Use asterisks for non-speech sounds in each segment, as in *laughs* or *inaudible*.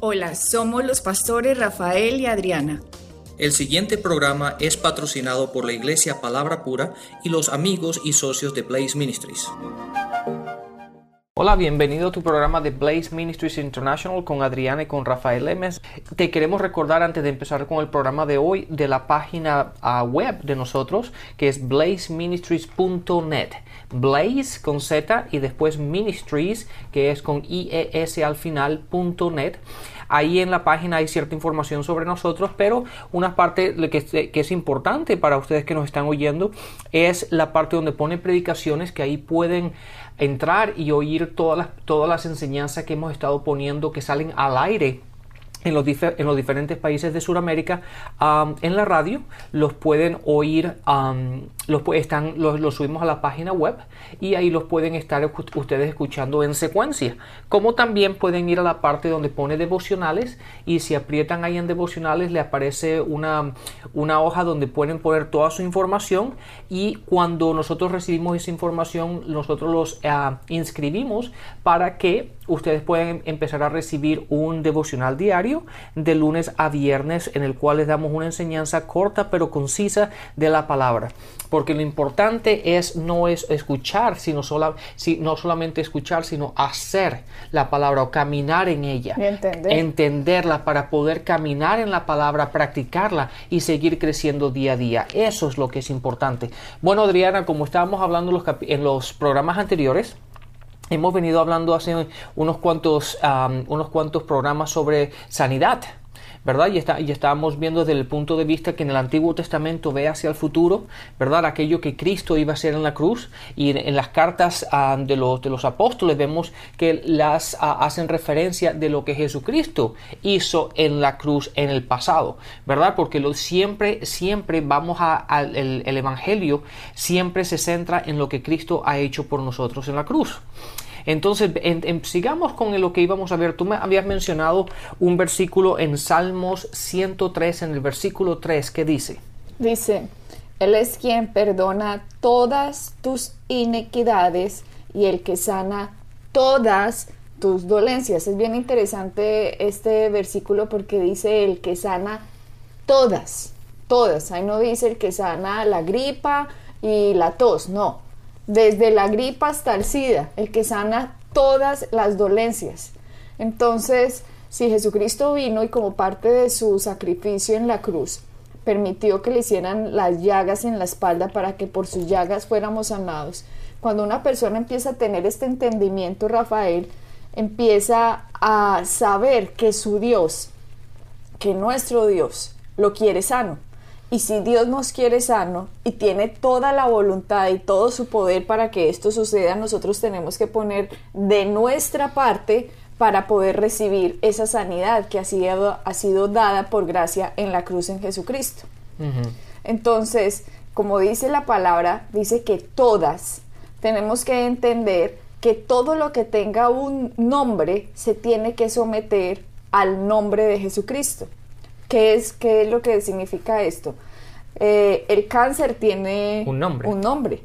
Hola, somos los pastores Rafael y Adriana. El siguiente programa es patrocinado por la Iglesia Palabra Pura y los amigos y socios de Blaze Ministries. Hola, bienvenido a tu programa de Blaze Ministries International con Adriana y con Rafael Lemes. Te queremos recordar antes de empezar con el programa de hoy de la página uh, web de nosotros que es blazeministries.net. Blaze con Z y después Ministries que es con IES al final.net. Ahí en la página hay cierta información sobre nosotros, pero una parte que es importante para ustedes que nos están oyendo es la parte donde pone predicaciones que ahí pueden entrar y oír todas las, todas las enseñanzas que hemos estado poniendo que salen al aire en los, en los, diferentes países de Sudamérica en la radio, los pueden oír, los, están, los, subimos a la página web y ahí los pueden estar ustedes escuchando en secuencia. Como también pueden ir a la parte donde pone devocionales y si aprietan ahí en devocionales le aparece una, una hoja donde pueden poner toda su información y cuando nosotros recibimos esa información nosotros los ah, inscribimos para que ustedes pueden empezar a recibir un devocional diario de lunes a viernes en el cual les damos una enseñanza corta pero concisa de la palabra. Porque lo importante es no es escuchar, sino sola, si, no solamente escuchar, sino hacer la palabra o caminar en ella. Entenderla para poder caminar en la palabra, practicarla y seguir creciendo día a día. Eso es lo que es importante. Bueno, Adriana, como estábamos hablando en los programas anteriores, Hemos venido hablando hace unos cuantos, unos cuantos programas sobre sanidad, ¿verdad? Y, está, y estábamos viendo desde el punto de vista que en el Antiguo Testamento ve hacia el futuro, ¿verdad? Aquello que Cristo iba a hacer en la cruz. Y en, las cartas de, los, de los apóstoles vemos que las hacen referencia de lo que Jesucristo hizo en la cruz en el pasado, ¿verdad? Porque lo, siempre, siempre vamos al el, el Evangelio, siempre se centra en lo que Cristo ha hecho por nosotros en la cruz. Entonces, sigamos con lo que íbamos a ver. Tú me habías mencionado un versículo en Salmos 103, en el versículo 3, que dice. Dice, Él es quien perdona todas tus iniquidades y el que sana todas tus dolencias. Es bien interesante este versículo porque dice el que sana todas, todas. Ahí no dice el que sana la gripa y la tos, no desde la gripa hasta el SIDA, el que sana todas las dolencias. Entonces, si Jesucristo vino y como parte de su sacrificio en la cruz, permitió que le hicieran las llagas en la espalda para que por sus llagas fuéramos sanados. Cuando una persona empieza a tener este entendimiento, Rafael, empieza a saber que su Dios, que nuestro Dios, lo quiere sano. Y si Dios nos quiere sano y tiene toda la voluntad y todo su poder para que esto suceda, nosotros tenemos que poner de nuestra parte para poder recibir esa sanidad que ha sido, ha sido dada por gracia en la cruz en Jesucristo. Entonces, como dice la palabra, dice que todas tenemos que entender que todo lo que tenga un nombre se tiene que someter al nombre de Jesucristo. ¿Qué es, qué es lo que significa esto? Eh, el cáncer tiene un nombre. Un nombre.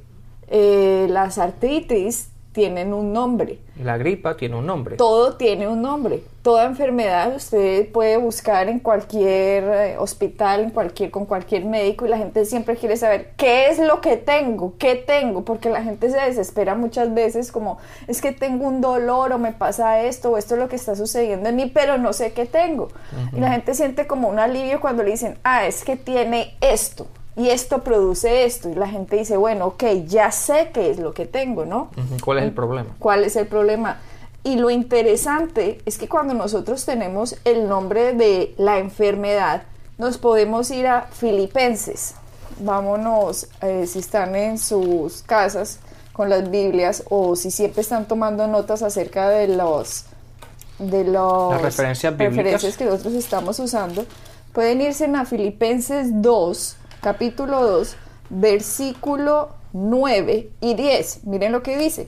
Eh, las artritis tienen un nombre. La gripa tiene un nombre. Todo tiene un nombre. Toda enfermedad usted puede buscar en cualquier eh, hospital, en cualquier, con cualquier médico y la gente siempre quiere saber qué es lo que tengo, qué tengo, porque la gente se desespera muchas veces como es que tengo un dolor o me pasa esto o esto es lo que está sucediendo en mí, pero no sé qué tengo. Y la gente siente como un alivio cuando le dicen, ah, es que tiene esto y esto produce esto. Y la gente dice, bueno, ok, ya sé qué es lo que tengo, ¿no? ¿Cuál es el problema? ¿Cuál es el problema? Y lo interesante es que cuando nosotros tenemos el nombre de la enfermedad, nos podemos ir a Filipenses. Vámonos, eh, si están en sus casas con las Biblias o si siempre están tomando notas acerca de los de los referencias, referencias que nosotros estamos usando, pueden irse a Filipenses 2, capítulo 2, versículo 9 y 10. Miren lo que dice.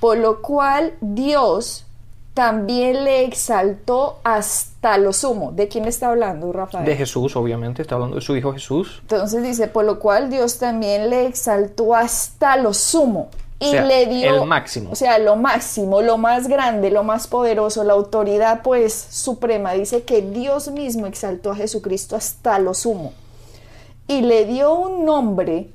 Por lo cual Dios también le exaltó hasta lo sumo. ¿De quién está hablando, Rafael? De Jesús, obviamente, está hablando de su Hijo Jesús. Entonces dice, por lo cual Dios también le exaltó hasta lo sumo y O sea, le dio el máximo. o sea, lo máximo, lo más grande, lo más poderoso, la autoridad pues suprema. Dice que Dios mismo exaltó a Jesucristo hasta lo sumo y le dio un nombre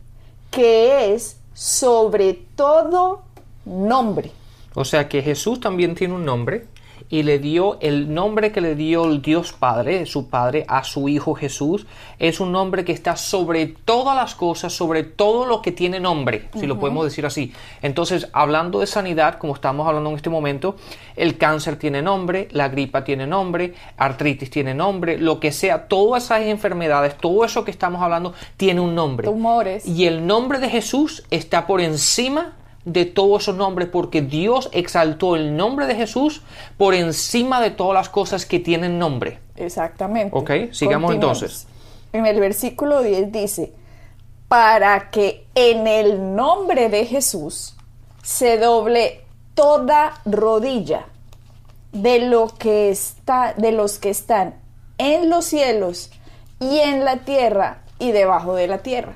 que es sobre todo nombre. O sea que Jesús también tiene un nombre y le dio el nombre que le dio el Dios Padre, su Padre, a su Hijo Jesús. Es un nombre que está sobre todas las cosas, sobre todo lo que tiene nombre, si lo podemos decir así. Entonces, hablando de sanidad, como estamos hablando en este momento, el cáncer tiene nombre, la gripa tiene nombre, artritis tiene nombre, lo que sea, todas esas enfermedades, todo eso que estamos hablando tiene un nombre. Tumores. Y el nombre de Jesús está por encima de todos esos nombres porque Dios exaltó el nombre de Jesús por encima de todas las cosas que tienen nombre. Exactamente. Ok, sigamos entonces. En el versículo 10 dice, para que en el nombre de Jesús se doble toda rodilla de lo que está de los que están en los cielos y en la tierra y debajo de la tierra.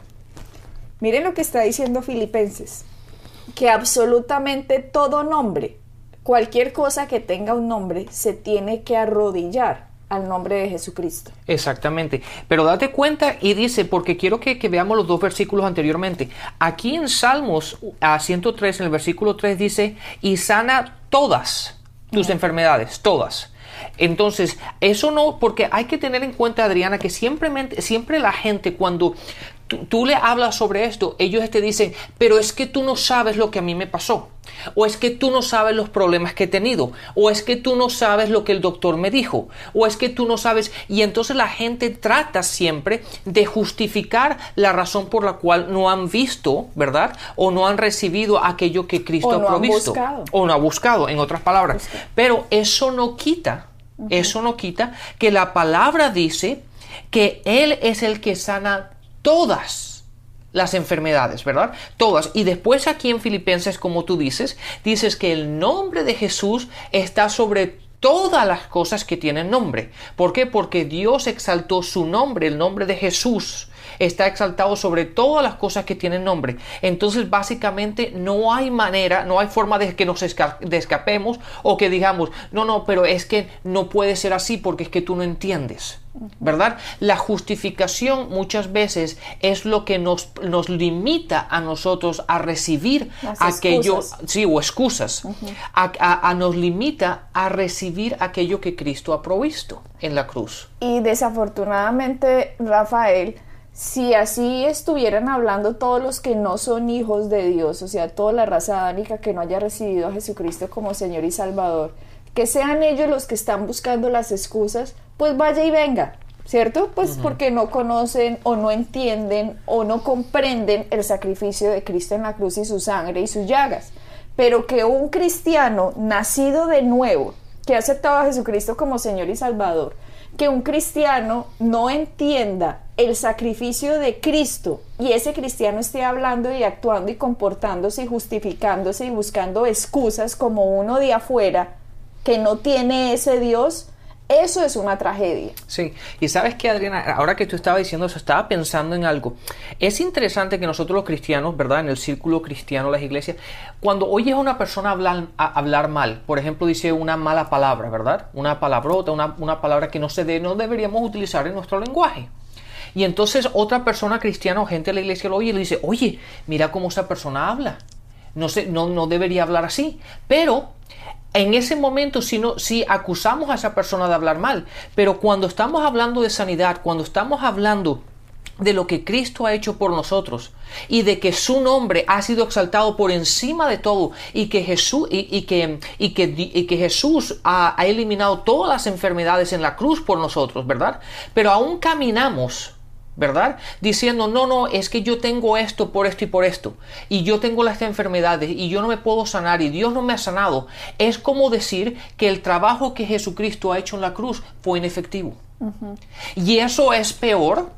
Miren lo que está diciendo Filipenses, que absolutamente todo nombre, cualquier cosa que tenga un nombre, se tiene que arrodillar al nombre de Jesucristo. Exactamente. Pero date cuenta y dice, porque quiero que, que veamos los dos versículos anteriormente. Aquí en Salmos a 103, en el versículo 3 dice, y sana todas tus enfermedades, todas. Entonces, eso no, porque hay que tener en cuenta, Adriana, que siempre, siempre la gente cuando tú, tú, le hablas sobre esto, ellos te dicen, pero es que tú no sabes lo que a mí me pasó, o es que tú no sabes los problemas que he tenido, o es que tú no sabes lo que el doctor me dijo, o es que tú no sabes, y entonces la gente trata siempre de justificar la razón por la cual no han visto, ¿verdad? O no han recibido aquello que Cristo o no ha provisto, han o no ha buscado, en otras palabras. Pero eso no quita, uh -huh. eso no quita que la palabra dice que Él es el que sana todas las enfermedades, ¿verdad? Todas. Y después aquí en Filipenses, como tú dices, dices que el nombre de Jesús está sobre todas las cosas que tienen nombre. ¿Por qué? Porque Dios exaltó su nombre, el nombre de Jesús está exaltado sobre todas las cosas que tienen nombre. Entonces, básicamente, no hay manera, no hay forma de que nos escapemos o que digamos, no, no, pero es que no puede ser así porque es que tú no entiendes. ¿Verdad? La justificación muchas veces es lo que nos, nos limita a nosotros a recibir Las aquello, excusas. sí, o excusas, uh -huh. a, a, a nos limita a recibir aquello que Cristo ha provisto en la cruz. Y desafortunadamente, Rafael, si así estuvieran hablando todos los que no son hijos de Dios, o sea, toda la raza adánica que no haya recibido a Jesucristo como Señor y Salvador, que sean ellos los que están buscando las excusas, pues vaya y venga, ¿cierto? Pues uh -huh. porque no conocen o no entienden o no comprenden el sacrificio de Cristo en la cruz y su sangre y sus llagas. Pero que un cristiano nacido de nuevo, que ha aceptado a Jesucristo como Señor y Salvador, que un cristiano no entienda el sacrificio de Cristo y ese cristiano esté hablando y actuando y comportándose y justificándose y buscando excusas como uno de afuera que no tiene ese Dios, eso es una tragedia. Sí, y sabes que Adriana, ahora que tú estabas diciendo eso, estaba pensando en algo. Es interesante que nosotros los cristianos, ¿verdad? En el círculo cristiano, las iglesias, cuando oyes a una persona hablar, hablar mal, por ejemplo, dice una mala palabra, ¿verdad? Una palabrota, una, una palabra que no se de, no deberíamos utilizar en nuestro lenguaje. Y entonces otra persona cristiana o gente de la iglesia lo oye y le dice, oye, mira cómo esa persona habla. No, sé, no, no debería hablar así. Pero en ese momento si, no, si acusamos a esa persona de hablar mal, pero cuando estamos hablando de sanidad, cuando estamos hablando de lo que Cristo ha hecho por nosotros y de que su nombre ha sido exaltado por encima de todo y que Jesús, y, que, ha eliminado todas las enfermedades en la cruz por nosotros, ¿verdad? Pero aún caminamos ¿verdad? Diciendo, no, no, es que yo tengo esto por esto y por esto, y yo tengo las enfermedades y yo no me puedo sanar y Dios no me ha sanado. Es como decir que el trabajo que Jesucristo ha hecho en la cruz fue inefectivo. Uh -huh. Y eso es peor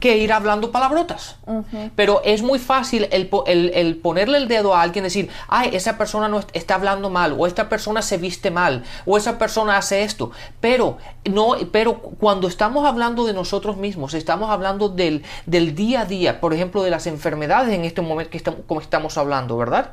que ir hablando palabrotas. Uh -huh. Pero es muy fácil el, el, el, ponerle el dedo a alguien y decir, ay, esa persona no está hablando mal, o esta persona se viste mal, o esa persona hace esto. Pero, no, pero cuando estamos hablando de nosotros mismos, estamos hablando del, del día a día, por ejemplo, de las enfermedades en este momento que estamos, como estamos hablando, ¿verdad?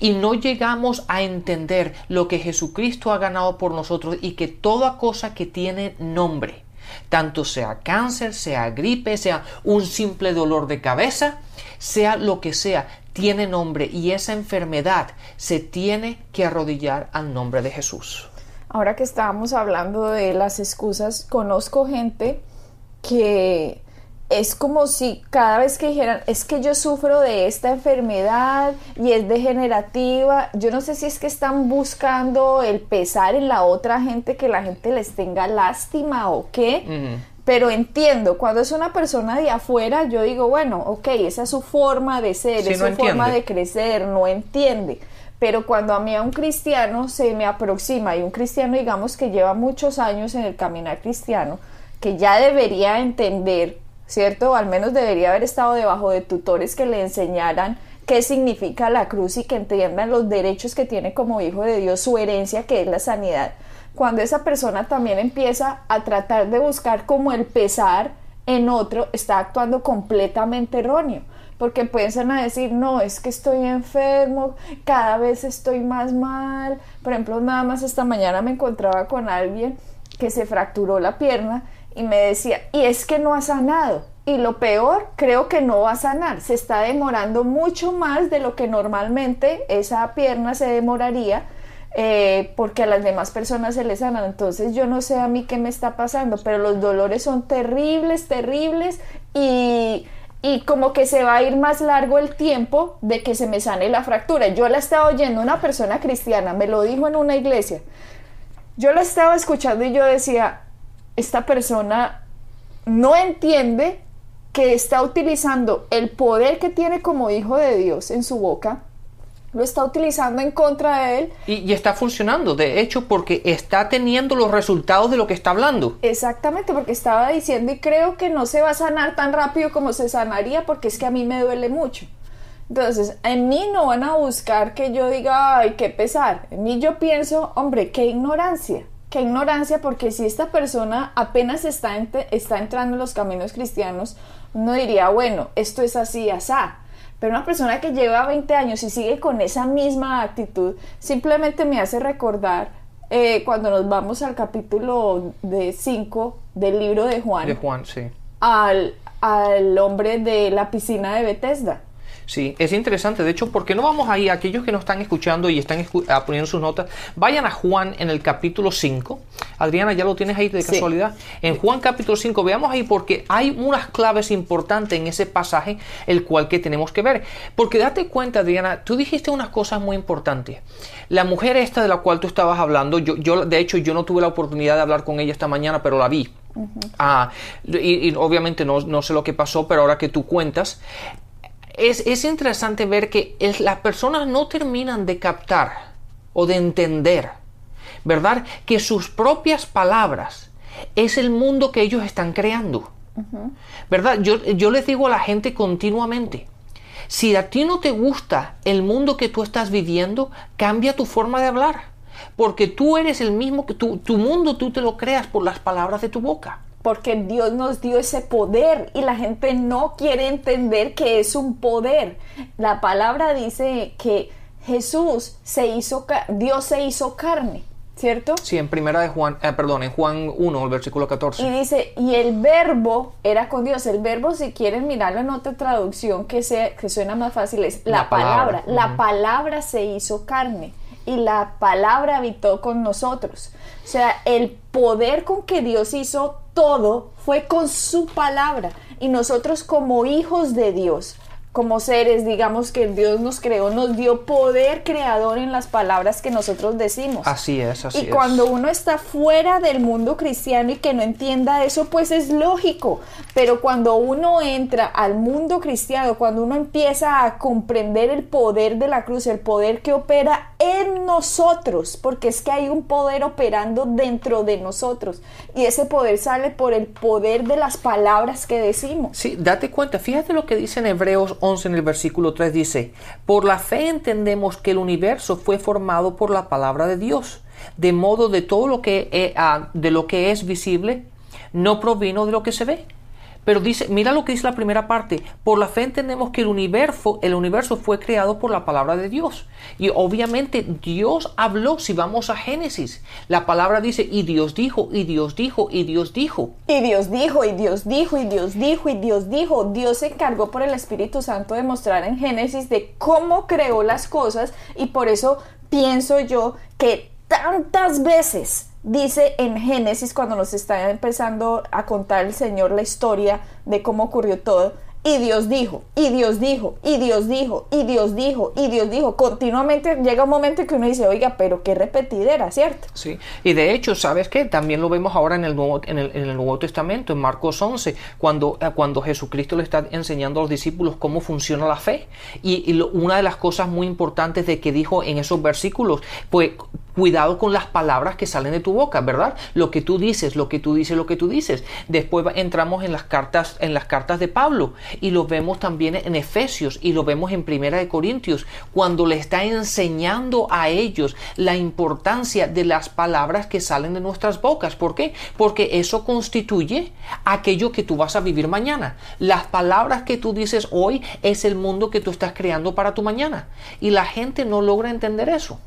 y no llegamos a entender lo que Jesucristo ha ganado por nosotros y que toda cosa que tiene nombre, tanto sea cáncer, sea gripe, sea un simple dolor de cabeza, sea lo que sea, tiene nombre y esa enfermedad se tiene que arrodillar al nombre de Jesús. Ahora que estábamos hablando de las excusas, conozco gente que es como si cada vez que dijeran, es que yo sufro de esta enfermedad y es degenerativa, yo no sé si es que están buscando el pesar en la otra gente, que la gente les tenga lástima o qué, pero entiendo, cuando es una persona de afuera, yo digo, bueno, ok, esa es su forma de ser, es su forma de crecer, no entiende. Pero cuando a mí a un cristiano se me aproxima y un cristiano digamos que lleva muchos años en el caminar cristiano, que ya debería entender ¿cierto? al menos debería haber estado debajo de tutores que le enseñaran qué significa la cruz y que entiendan los derechos que tiene como hijo de Dios, su herencia que es la sanidad. Cuando esa persona también empieza a tratar de buscar como el pesar en otro, está actuando completamente erróneo. Porque pueden a decir, no, es que estoy enfermo, cada vez estoy más mal. Por ejemplo, nada más esta mañana me encontraba con alguien que se fracturó la pierna y me decía, y es que no ha sanado. Y lo peor, creo que no va a sanar. Se está demorando mucho más de lo que normalmente esa pierna se demoraría eh, porque a las demás personas se les sanan. Entonces yo no sé a mí qué me está pasando, pero los dolores son terribles, terribles y, y como que se va a ir más largo el tiempo de que se me sane la fractura. Yo la estaba oyendo una persona cristiana, me lo dijo en una iglesia. Yo la estaba escuchando y yo decía, esta persona no entiende que está utilizando el poder que tiene como hijo de Dios en su boca, lo está utilizando en contra de él. Y, está funcionando, de hecho, porque está teniendo los resultados de lo que está hablando. Exactamente, porque estaba diciendo y creo que no se va a sanar tan rápido como se sanaría porque es que a mí me duele mucho. Entonces, en mí no van a buscar que yo diga, ay, qué pesar. En mí yo pienso, hombre, qué ignorancia qué ignorancia, porque si esta persona apenas está, está entrando en los caminos cristianos, uno diría, bueno, esto es así, asá. Pero una persona que lleva 20 años y sigue con esa misma actitud, simplemente me hace recordar eh, cuando nos vamos al capítulo de 5 del libro de Juan. De Juan, sí. Al, al hombre de la piscina de Bethesda. Sí, es interesante. De hecho, ¿por qué no vamos ahí? Aquellos que nos están escuchando y están ah, poniendo sus notas, vayan a Juan en el capítulo 5. Adriana, ¿ya lo tienes ahí de casualidad? En Juan capítulo 5, veamos ahí porque hay unas claves importantes en ese pasaje, el cual que tenemos que ver. Porque date cuenta, Adriana, tú dijiste unas cosas muy importantes. La mujer esta de la cual tú estabas hablando, yo, yo de hecho, yo no tuve la oportunidad de hablar con ella esta mañana, pero la vi. Ah, y, obviamente no, no, sé lo que pasó, pero ahora que tú cuentas, es, interesante ver que las personas no terminan de captar o de entender, ¿verdad? Que sus propias palabras es el mundo que ellos están creando. ¿Verdad? Yo, yo les digo a la gente continuamente, si a ti no te gusta el mundo que tú estás viviendo, cambia tu forma de hablar. Porque tú eres el mismo que tu, tu mundo, tú te lo creas por las palabras de tu boca porque Dios nos dio ese poder y la gente no quiere entender que es un poder. La palabra dice que Jesús se hizo, Dios se hizo carne. ¿Cierto? Sí, en primera de Juan, eh, perdón, en Juan 1, el versículo 14. Y dice, y el verbo era con Dios. El verbo, si quieren mirarlo en otra traducción que, sea, que suena más fácil, es la, palabra. La palabra se hizo carne y la palabra habitó con nosotros. O sea, el poder con que Dios hizo todo fue con su palabra. Y nosotros como hijos de Dios como seres, digamos que Dios nos creó, nos dio poder creador en las palabras que nosotros decimos. Así es, así es. Y cuando uno está fuera del mundo cristiano y que no entienda eso, pues es lógico. Pero cuando uno entra al mundo cristiano, cuando uno empieza a comprender el poder de la cruz, el poder que opera en nosotros, porque es que hay un poder operando dentro de nosotros. Y ese poder sale por el poder de las palabras que decimos. Sí, date cuenta, fíjate lo que dice en Hebreos en el versículo 3 dice, por la fe entendemos que el universo fue formado por la palabra de Dios, de modo de todo lo que, ah, de lo que es visible no provino de lo que se ve. Pero dice, mira lo que dice la primera parte. Por la fe entendemos que el universo, el universo fue creado por la palabra de Dios. Y obviamente Dios habló, si vamos a Génesis, la palabra dice, y Dios dijo, y Dios dijo, y Dios dijo. Y Dios dijo, y Dios dijo, y Dios dijo, y Dios dijo. Dios se encargó por el Espíritu Santo de mostrar en Génesis de cómo creó las cosas y por eso pienso yo que tantas veces dice en Génesis cuando nos está empezando a contar el Señor la historia de cómo ocurrió todo. Y Dios dijo, y Dios dijo, y Dios dijo, y Dios dijo, y Dios dijo. Continuamente llega un momento en que uno dice, oiga, pero qué repetidera, ¿cierto? Sí, y de hecho, ¿sabes qué? También lo vemos ahora en el Nuevo, en el, en el Nuevo Testamento, en Marcos 11, cuando, eh, cuando Jesucristo le está enseñando a los discípulos cómo funciona la fe. Y, y lo- una de las cosas muy importantes de que dijo en esos versículos, pues cuidado con las palabras que salen de tu boca, ¿verdad? Lo que tú dices, lo que tú dices, lo que tú dices. Después entramos en las cartas, en las cartas de Pablo y lo vemos también en Efesios y lo vemos en Primera de Corintios cuando le está enseñando a ellos la importancia de las palabras que salen de nuestras bocas. ¿Por qué? Porque eso constituye aquello que tú vas a vivir mañana. Las palabras que tú dices hoy es el mundo que tú estás creando para tu mañana y la gente no logra entender eso.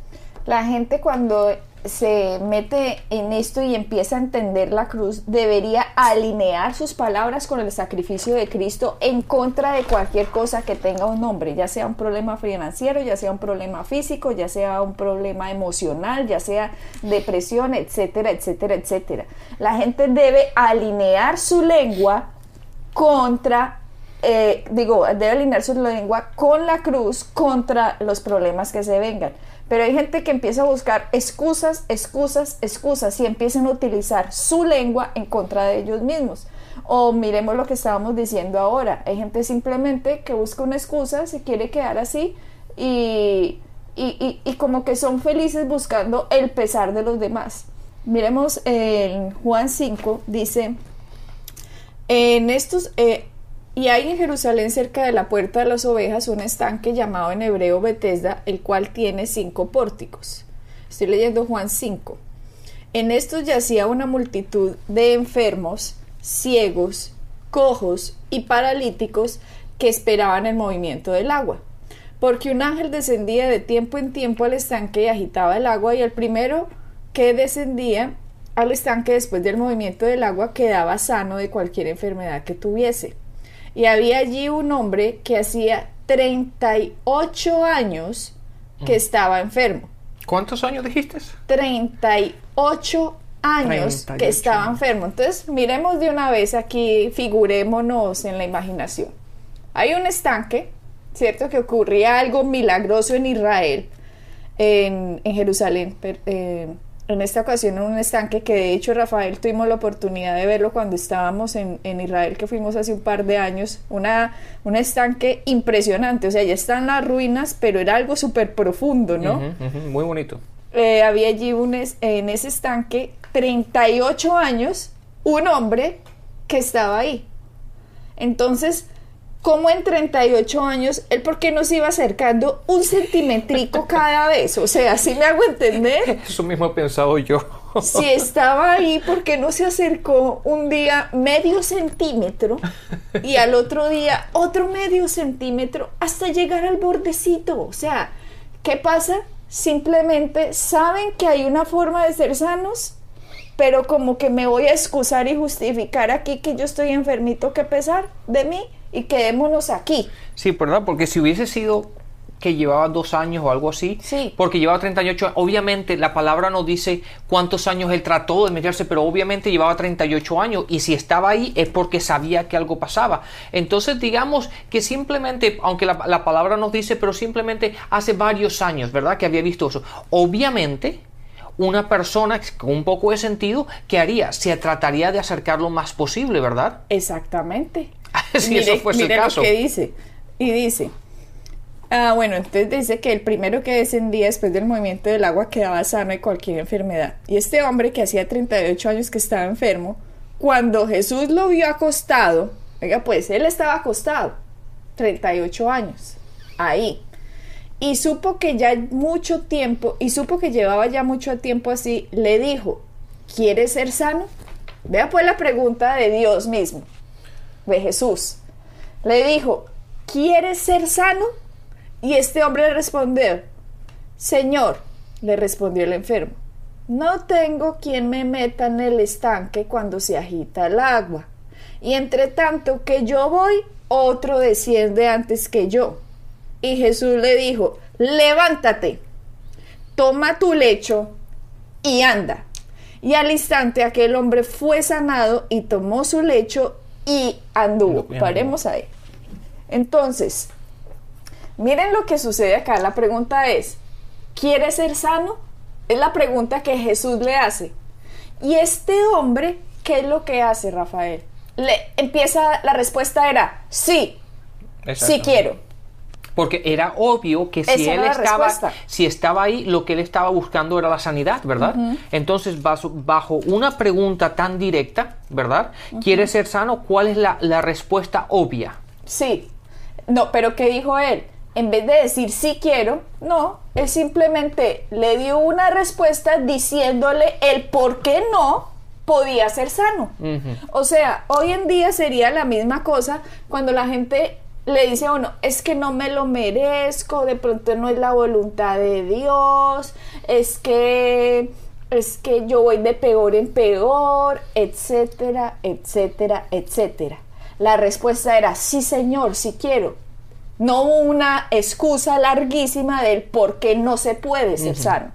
La gente cuando se mete en esto y empieza a entender la cruz, debería alinear sus palabras con el sacrificio de Cristo en contra de cualquier cosa que tenga un nombre, ya sea un problema financiero, ya sea un problema físico, ya sea un problema emocional, ya sea depresión, etcétera, etcétera, etcétera. La gente debe alinear su lengua contra eh, digo, debe alinear su lengua con la cruz contra los problemas que se vengan. Pero hay gente que empieza a buscar excusas, excusas, excusas y empiezan a utilizar su lengua en contra de ellos mismos. O miremos lo que estábamos diciendo ahora. Hay gente simplemente que busca una excusa, se quiere quedar así y, y, y- como que son felices buscando el pesar de los demás. Miremos en Juan 5, dice, en estos, eh, y hay en Jerusalén cerca de la puerta de las ovejas un estanque llamado en hebreo Betesda, el cual tiene cinco pórticos. Estoy leyendo Juan 5. En estos yacía una multitud de enfermos, ciegos, cojos y paralíticos que esperaban el movimiento del agua. Porque un ángel descendía de tiempo en tiempo al estanque y agitaba el agua y el primero que descendía al estanque después del movimiento del agua quedaba sano de cualquier enfermedad que tuviese. Y había allí un hombre que hacía 38 años que estaba enfermo. ¿Cuántos años dijiste? 38 años 38 que estaba enfermo. Entonces, miremos de una vez aquí, figurémonos en la imaginación. Hay un estanque, ¿cierto? Que ocurría algo milagroso en Israel, en, en Jerusalén. per- eh, en esta ocasión en un estanque que de hecho Rafael tuvimos la oportunidad de verlo cuando estábamos en, en Israel que fuimos hace un par de años, una, un estanque impresionante, o sea, ya están las ruinas, pero era algo súper profundo, ¿no? Muy bonito. eh, había allí un es- en ese estanque 38 años un hombre que estaba ahí. Entonces, ¿cómo en 38 años él por qué nos iba acercando un centimetrico cada vez? O sea, ¿sí me hago entender? *laughs* Eso mismo he pensado yo. Si estaba ahí, ¿por qué no se acercó un día medio centímetro y al otro día otro medio centímetro hasta llegar al bordecito? O sea, ¿qué pasa? Simplemente saben que hay una forma de ser sanos, pero como que me voy a excusar y justificar aquí que yo estoy enfermito, que pesar de mí y quedémonos aquí. Sí, ¿verdad? Porque si hubiese sido que llevaba dos años o algo así, Sí. porque llevaba 38, obviamente la palabra no dice cuántos años él trató de meterse, pero obviamente llevaba 38 años y si estaba ahí es porque sabía que algo pasaba. Entonces digamos que simplemente, aunque la, la palabra nos dice, pero simplemente hace varios años, ¿verdad? Que había visto eso. Obviamente una persona con un poco de sentido, ¿qué haría? Se trataría de acercar lo más posible, ¿verdad? Exactamente. *laughs* Si eso fuese el mire caso. lo que dice. Y dice, ah, bueno, entonces dice que el primero que descendía después del movimiento del agua quedaba sano de cualquier enfermedad. Y este hombre que hacía 38 años que estaba enfermo, cuando Jesús lo vio acostado, oiga, pues él estaba acostado, 38 años, ahí. Y supo que ya mucho tiempo, y supo que llevaba ya mucho tiempo así, le dijo, ¿quieres ser sano? Vea pues la pregunta de Dios mismo. De Jesús. Le dijo, ¿quieres ser sano? Y este hombre le respondió, Señor, le respondió el enfermo, no tengo quien me meta en el estanque cuando se agita el agua. Y entre tanto que yo voy, otro desciende antes que yo. Y Jesús le dijo, levántate, toma tu lecho y anda. Y al instante aquel hombre fue sanado y tomó su lecho y anduvo. Paremos ahí. Entonces, miren lo que sucede acá. La pregunta es, ¿quieres ser sano? Es la pregunta que Jesús le hace. Y este hombre, ¿qué es lo que hace, Rafael? Le empieza, la respuesta era, sí, sí quiero. Porque era obvio que si él estaba, si estaba ahí, lo que él estaba buscando era la sanidad, ¿verdad? Entonces, bajo, una pregunta tan directa, ¿verdad? ¿Quiere ser sano? ¿Cuál es la, la respuesta obvia? Sí. No, pero ¿qué dijo él? En vez de decir sí quiero, no, él simplemente le dio una respuesta diciéndole el por qué no podía ser sano. O sea, hoy en día sería la misma cosa cuando la gente le dice a uno, es que no me lo merezco, de pronto no es la voluntad de Dios, es que es que yo voy de peor en peor, etcétera, etcétera, etcétera. La respuesta era, sí señor, sí quiero. No una excusa larguísima del por qué no se puede ser sano.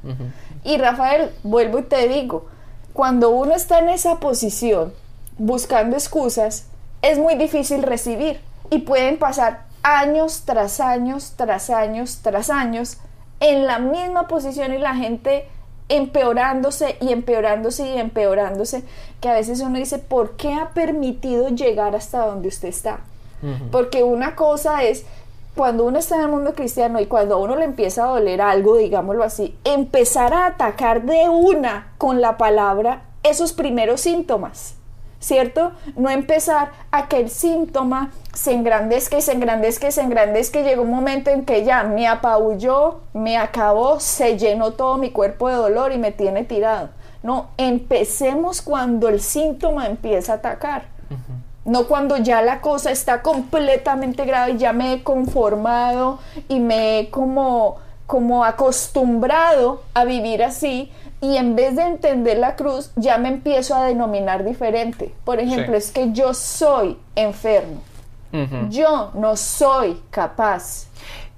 Y Rafael, vuelvo y te digo, cuando uno está en esa posición buscando excusas, es muy difícil recibir y pueden pasar años tras años, tras años, tras años en la misma posición y la gente empeorándose y empeorándose y empeorándose, que a veces uno dice, ¿por qué ha permitido llegar hasta donde usted está? Porque una cosa es cuando uno está en el mundo cristiano y cuando a uno le empieza a doler algo, digámoslo así, empezar a atacar de una con la palabra esos primeros síntomas, ¿cierto? No empezar a que el síntoma se engrandezca y se engrandezca y se engrandezca y llega un momento en que ya me apabulló, me acabó, se llenó todo mi cuerpo de dolor y me tiene tirado. No, empecemos cuando el síntoma empieza a atacar no cuando ya la cosa está completamente grave y ya me he conformado y me he como, como acostumbrado a vivir así y en vez de entender la cruz ya me empiezo a denominar diferente. Por ejemplo, es que yo soy enfermo. Yo no soy capaz.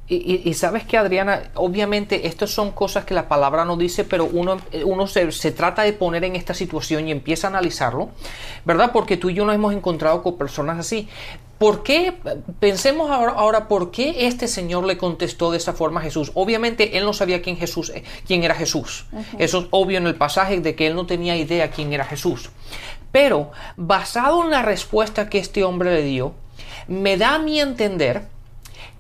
Y, sabes que Adriana, obviamente estas son cosas que la palabra no dice, pero uno, uno se, trata de poner en esta situación y empieza a analizarlo, ¿verdad? Porque tú y yo nos hemos encontrado con personas así. ¿Por qué? Pensemos ahora, ahora, ¿por qué este Señor le contestó de esa forma a Jesús? Obviamente él no sabía quién, Jesús, eh, quién era Jesús. Eso es obvio en el pasaje de que él no tenía idea quién era Jesús. Pero basado en la respuesta que este hombre le dio, me da a mi entender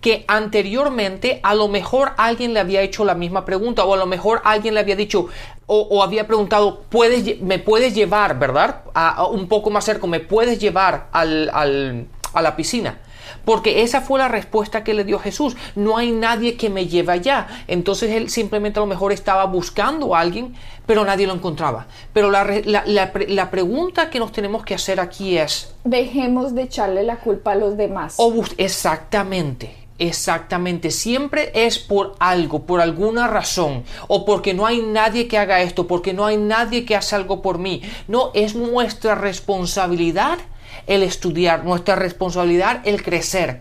que anteriormente a lo mejor alguien le había hecho la misma pregunta o a lo mejor alguien le había dicho o, había preguntado, ¿puedes, me puedes llevar, ¿verdad? A, un poco más cerca, ¿me puedes llevar al, al, a la piscina? Porque esa fue la respuesta que le dio Jesús. No hay nadie que me lleve allá. Entonces él simplemente a lo mejor estaba buscando a alguien, pero nadie lo encontraba. Pero la, la, la, pregunta que nos tenemos que hacer aquí es... Dejemos de echarle la culpa a los demás. exactamente. Exactamente, siempre es por algo, por alguna razón, o porque no hay nadie que haga esto, porque no hay nadie que haga algo por mí. No, es nuestra responsabilidad el estudiar, nuestra responsabilidad el crecer.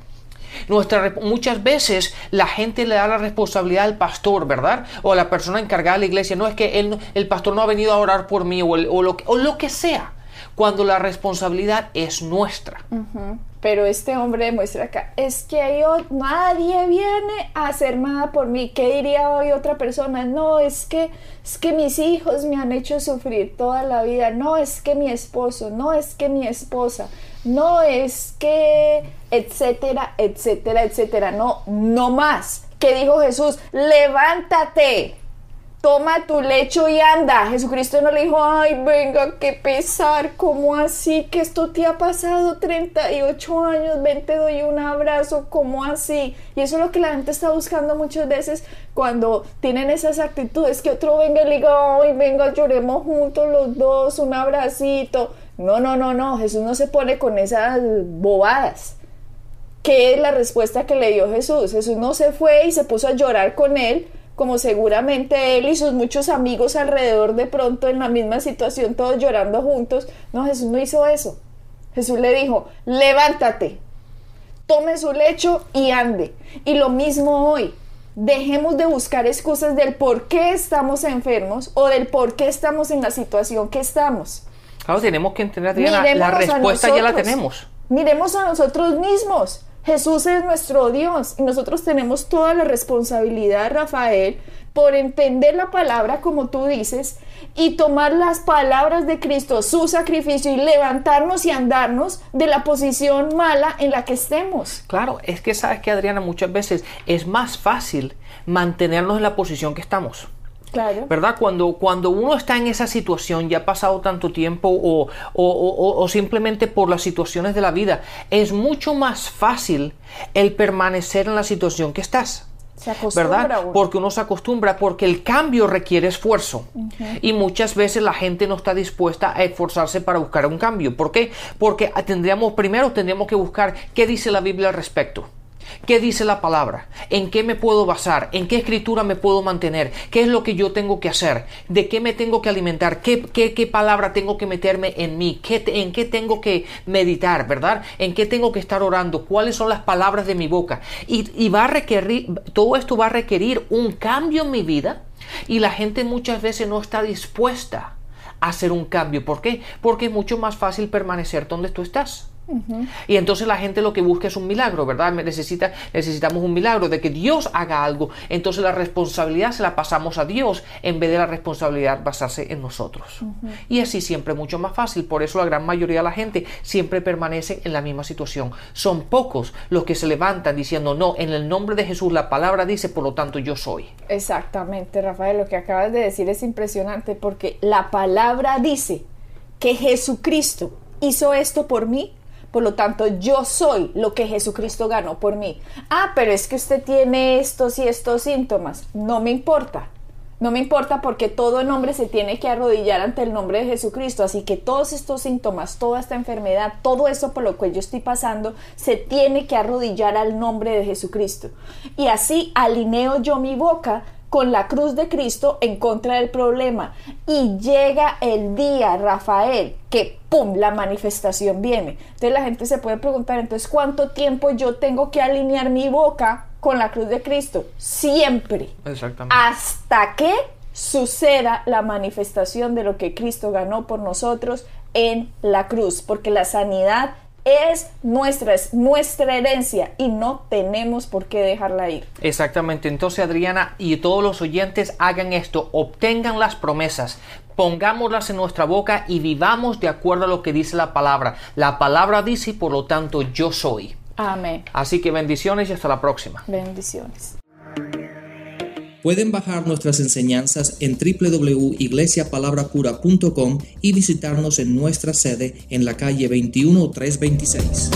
Nuestra, muchas veces la gente le da la responsabilidad al pastor, ¿verdad? O a la persona encargada de la iglesia. No es que él, el pastor no ha venido a orar por mí o, lo, o lo que sea cuando la responsabilidad es nuestra. Pero este hombre demuestra acá, es que yo, nadie viene a hacer nada por mí. ¿Qué diría hoy otra persona? No, es que, es que mis hijos me han hecho sufrir toda la vida. No, es que mi esposo, no, es que mi esposa, no, es que, etcétera, etcétera, etcétera. No, no más. ¿Qué dijo Jesús? Levántate toma tu lecho y anda. Jesucristo no le dijo, ay, venga, qué pesar, ¿cómo así? Que esto te ha pasado 38 años, ven, te doy un abrazo, ¿cómo así? Y eso es lo que la gente está buscando muchas veces cuando tienen esas actitudes, que otro venga y le diga, ay, venga, lloremos juntos los dos, un abracito. No, no, no, no, Jesús no se pone con esas bobadas. ¿Qué es la respuesta que le dio Jesús? Jesús no se fue y se puso a llorar con él, como seguramente él y sus muchos amigos alrededor de pronto en la misma situación, todos llorando juntos. No, Jesús no hizo eso. Jesús le dijo, levántate, tome su lecho y ande. Y lo mismo hoy. Dejemos de buscar excusas del por qué estamos enfermos o del por qué estamos en la situación que estamos. Claro, tenemos que entender, Adriana, la respuesta ya la tenemos. Miremos a nosotros mismos. Jesús es nuestro Dios y nosotros tenemos toda la responsabilidad, Rafael, por entender la palabra como tú dices y tomar las palabras de Cristo, su sacrificio y levantarnos y andarnos de la posición mala en la que estemos. Claro, es que sabes que Adriana, muchas veces es más fácil mantenernos en la posición que estamos. Claro. ¿Verdad? Cuando, cuando uno está en esa situación, ya ha pasado tanto tiempo o, o- o- o simplemente por las situaciones de la vida, es mucho más fácil el permanecer en la situación que estás. Se acostumbra ¿verdad? uno. Porque uno se acostumbra, porque el cambio requiere esfuerzo. Y muchas veces la gente no está dispuesta a esforzarse para buscar un cambio. ¿Por qué? Porque tendríamos, primero tendríamos que buscar qué dice la Biblia al respecto. ¿Qué dice la palabra? ¿En qué me puedo basar? ¿En qué escritura me puedo mantener? ¿Qué es lo que yo tengo que hacer? ¿De qué me tengo que alimentar? ¿Qué, qué, qué palabra tengo que meterme en mí? ¿Qué ¿En qué tengo que meditar? ¿Verdad? ¿En qué tengo que estar orando? ¿Cuáles son las palabras de mi boca? Y, y va a requerir, todo esto va a requerir un cambio en mi vida y la gente muchas veces no está dispuesta a hacer un cambio. ¿Por qué? Porque es mucho más fácil permanecer donde tú estás. Y entonces la gente lo que busca es un milagro, ¿verdad? Necesita, necesitamos un milagro de que Dios haga algo. Entonces la responsabilidad se la pasamos a Dios en vez de la responsabilidad basarse en nosotros. Y así siempre es mucho más fácil. Por eso la gran mayoría de la gente siempre permanece en la misma situación. Son pocos los que se levantan diciendo, no, en el nombre de Jesús la palabra dice, por lo tanto yo soy. Exactamente, Rafael, lo que acabas de decir es impresionante porque la palabra dice que Jesucristo hizo esto por mí, por lo tanto yo soy lo que Jesucristo ganó por mí. Ah, pero es que usted tiene estos y estos síntomas, no me importa. No me importa porque todo nombre se tiene que arrodillar ante el nombre de Jesucristo. Así que todos estos síntomas, toda esta enfermedad, todo eso por lo que yo estoy pasando, se tiene que arrodillar al nombre de Jesucristo. Y así alineo yo mi boca con la cruz de Cristo en contra del problema. Y llega el día, Rafael, que ¡pum! la manifestación viene. Entonces la gente se puede preguntar, entonces, ¿cuánto tiempo yo tengo que alinear mi boca con la cruz de Cristo? Siempre Exactamente. hasta que suceda la manifestación de lo que Cristo ganó por nosotros en la cruz, porque la sanidad es nuestra, es nuestra herencia y no tenemos por qué dejarla ir. Exactamente. Entonces, Adriana y todos los oyentes hagan esto, obtengan las promesas, pongámoslas en nuestra boca y vivamos de acuerdo a lo que dice la palabra. La palabra dice, por lo tanto, yo soy. Amén. Así que bendiciones y hasta la próxima. Bendiciones. Pueden bajar nuestras enseñanzas en www.iglesiapalabrapura.com y visitarnos en nuestra sede en la calle 21326.